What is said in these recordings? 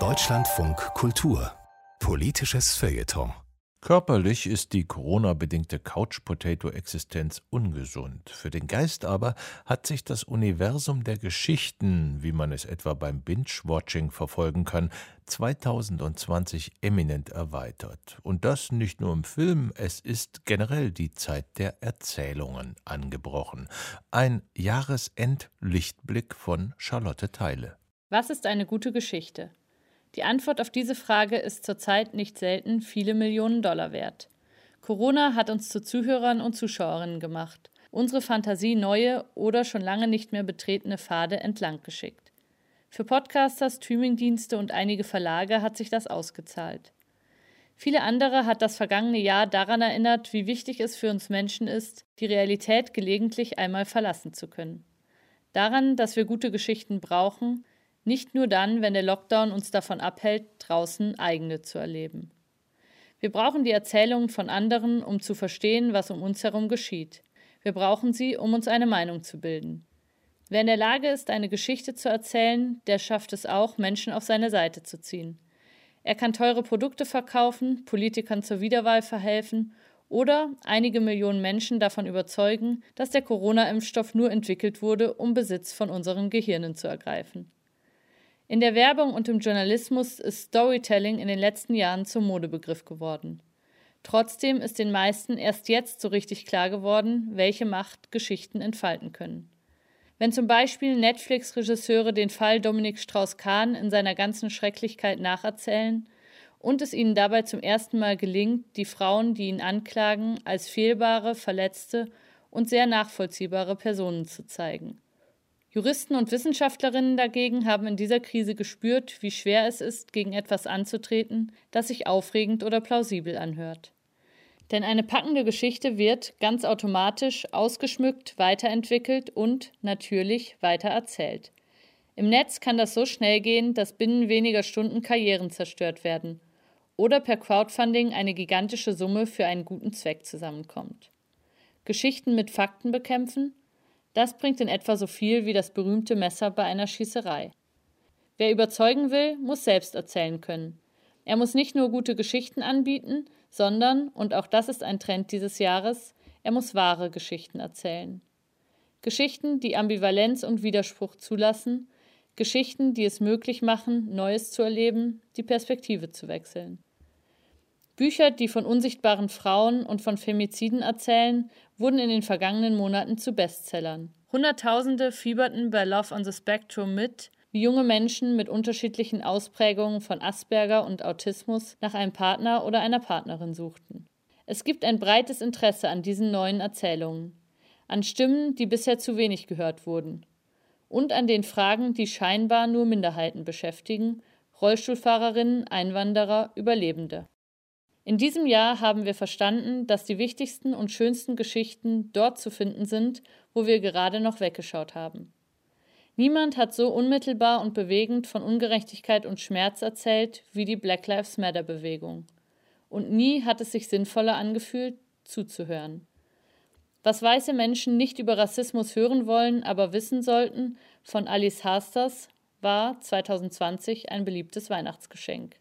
Deutschlandfunk Kultur Politisches Feuilleton Körperlich ist die Corona-bedingte Couch-Potato-Existenz ungesund. Für den Geist aber hat sich das Universum der Geschichten, wie man es etwa beim Binge-Watching verfolgen kann, 2020 eminent erweitert. Und das nicht nur im Film, es ist generell die Zeit der Erzählungen angebrochen. Ein Jahresendlichtblick von Charlotte Teile. Was ist eine gute Geschichte? Die Antwort auf diese Frage ist zurzeit nicht selten viele Millionen Dollar wert. Corona hat uns zu Zuhörern und Zuschauerinnen gemacht, unsere Fantasie neue oder schon lange nicht mehr betretene Pfade entlang geschickt. Für Podcaster, Streamingdienste und einige Verlage hat sich das ausgezahlt. Viele andere hat das vergangene Jahr daran erinnert, wie wichtig es für uns Menschen ist, die Realität gelegentlich einmal verlassen zu können. Daran, dass wir gute Geschichten brauchen, nicht nur dann, wenn der Lockdown uns davon abhält, draußen eigene zu erleben. Wir brauchen die Erzählungen von anderen, um zu verstehen, was um uns herum geschieht. Wir brauchen sie, um uns eine Meinung zu bilden. Wer in der Lage ist, eine Geschichte zu erzählen, der schafft es auch, Menschen auf seine Seite zu ziehen. Er kann teure Produkte verkaufen, Politikern zur Wiederwahl verhelfen oder einige Millionen Menschen davon überzeugen, dass der Corona-Impfstoff nur entwickelt wurde, um Besitz von unseren Gehirnen zu ergreifen. In der Werbung und im Journalismus ist Storytelling in den letzten Jahren zum Modebegriff geworden. Trotzdem ist den meisten erst jetzt so richtig klar geworden, welche Macht Geschichten entfalten können. Wenn zum Beispiel Netflix-Regisseure den Fall Dominik Strauss-Kahn in seiner ganzen Schrecklichkeit nacherzählen und es ihnen dabei zum ersten Mal gelingt, die Frauen, die ihn anklagen, als fehlbare, verletzte und sehr nachvollziehbare Personen zu zeigen. Juristen und Wissenschaftlerinnen dagegen haben in dieser Krise gespürt, wie schwer es ist, gegen etwas anzutreten, das sich aufregend oder plausibel anhört. Denn eine packende Geschichte wird ganz automatisch ausgeschmückt, weiterentwickelt und natürlich weiter erzählt. Im Netz kann das so schnell gehen, dass binnen weniger Stunden Karrieren zerstört werden oder per Crowdfunding eine gigantische Summe für einen guten Zweck zusammenkommt. Geschichten mit Fakten bekämpfen das bringt in etwa so viel wie das berühmte Messer bei einer Schießerei. Wer überzeugen will, muss selbst erzählen können. Er muss nicht nur gute Geschichten anbieten, sondern, und auch das ist ein Trend dieses Jahres, er muss wahre Geschichten erzählen. Geschichten, die Ambivalenz und Widerspruch zulassen, Geschichten, die es möglich machen, Neues zu erleben, die Perspektive zu wechseln. Bücher, die von unsichtbaren Frauen und von Femiziden erzählen, wurden in den vergangenen Monaten zu Bestsellern. Hunderttausende fieberten bei Love on the Spectrum mit, wie junge Menschen mit unterschiedlichen Ausprägungen von Asperger und Autismus nach einem Partner oder einer Partnerin suchten. Es gibt ein breites Interesse an diesen neuen Erzählungen, an Stimmen, die bisher zu wenig gehört wurden, und an den Fragen, die scheinbar nur Minderheiten beschäftigen, Rollstuhlfahrerinnen, Einwanderer, Überlebende. In diesem Jahr haben wir verstanden, dass die wichtigsten und schönsten Geschichten dort zu finden sind, wo wir gerade noch weggeschaut haben. Niemand hat so unmittelbar und bewegend von Ungerechtigkeit und Schmerz erzählt wie die Black Lives Matter Bewegung. Und nie hat es sich sinnvoller angefühlt, zuzuhören. Was weiße Menschen nicht über Rassismus hören wollen, aber wissen sollten, von Alice Hasters, war 2020 ein beliebtes Weihnachtsgeschenk.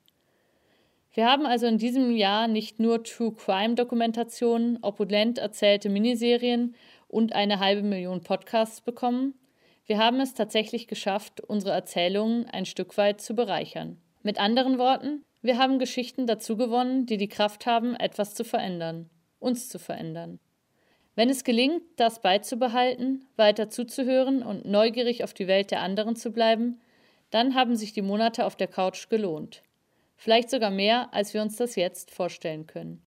Wir haben also in diesem Jahr nicht nur True Crime Dokumentationen, opulent erzählte Miniserien und eine halbe Million Podcasts bekommen. Wir haben es tatsächlich geschafft, unsere Erzählungen ein Stück weit zu bereichern. Mit anderen Worten, wir haben Geschichten dazu gewonnen, die die Kraft haben, etwas zu verändern, uns zu verändern. Wenn es gelingt, das beizubehalten, weiter zuzuhören und neugierig auf die Welt der anderen zu bleiben, dann haben sich die Monate auf der Couch gelohnt. Vielleicht sogar mehr, als wir uns das jetzt vorstellen können.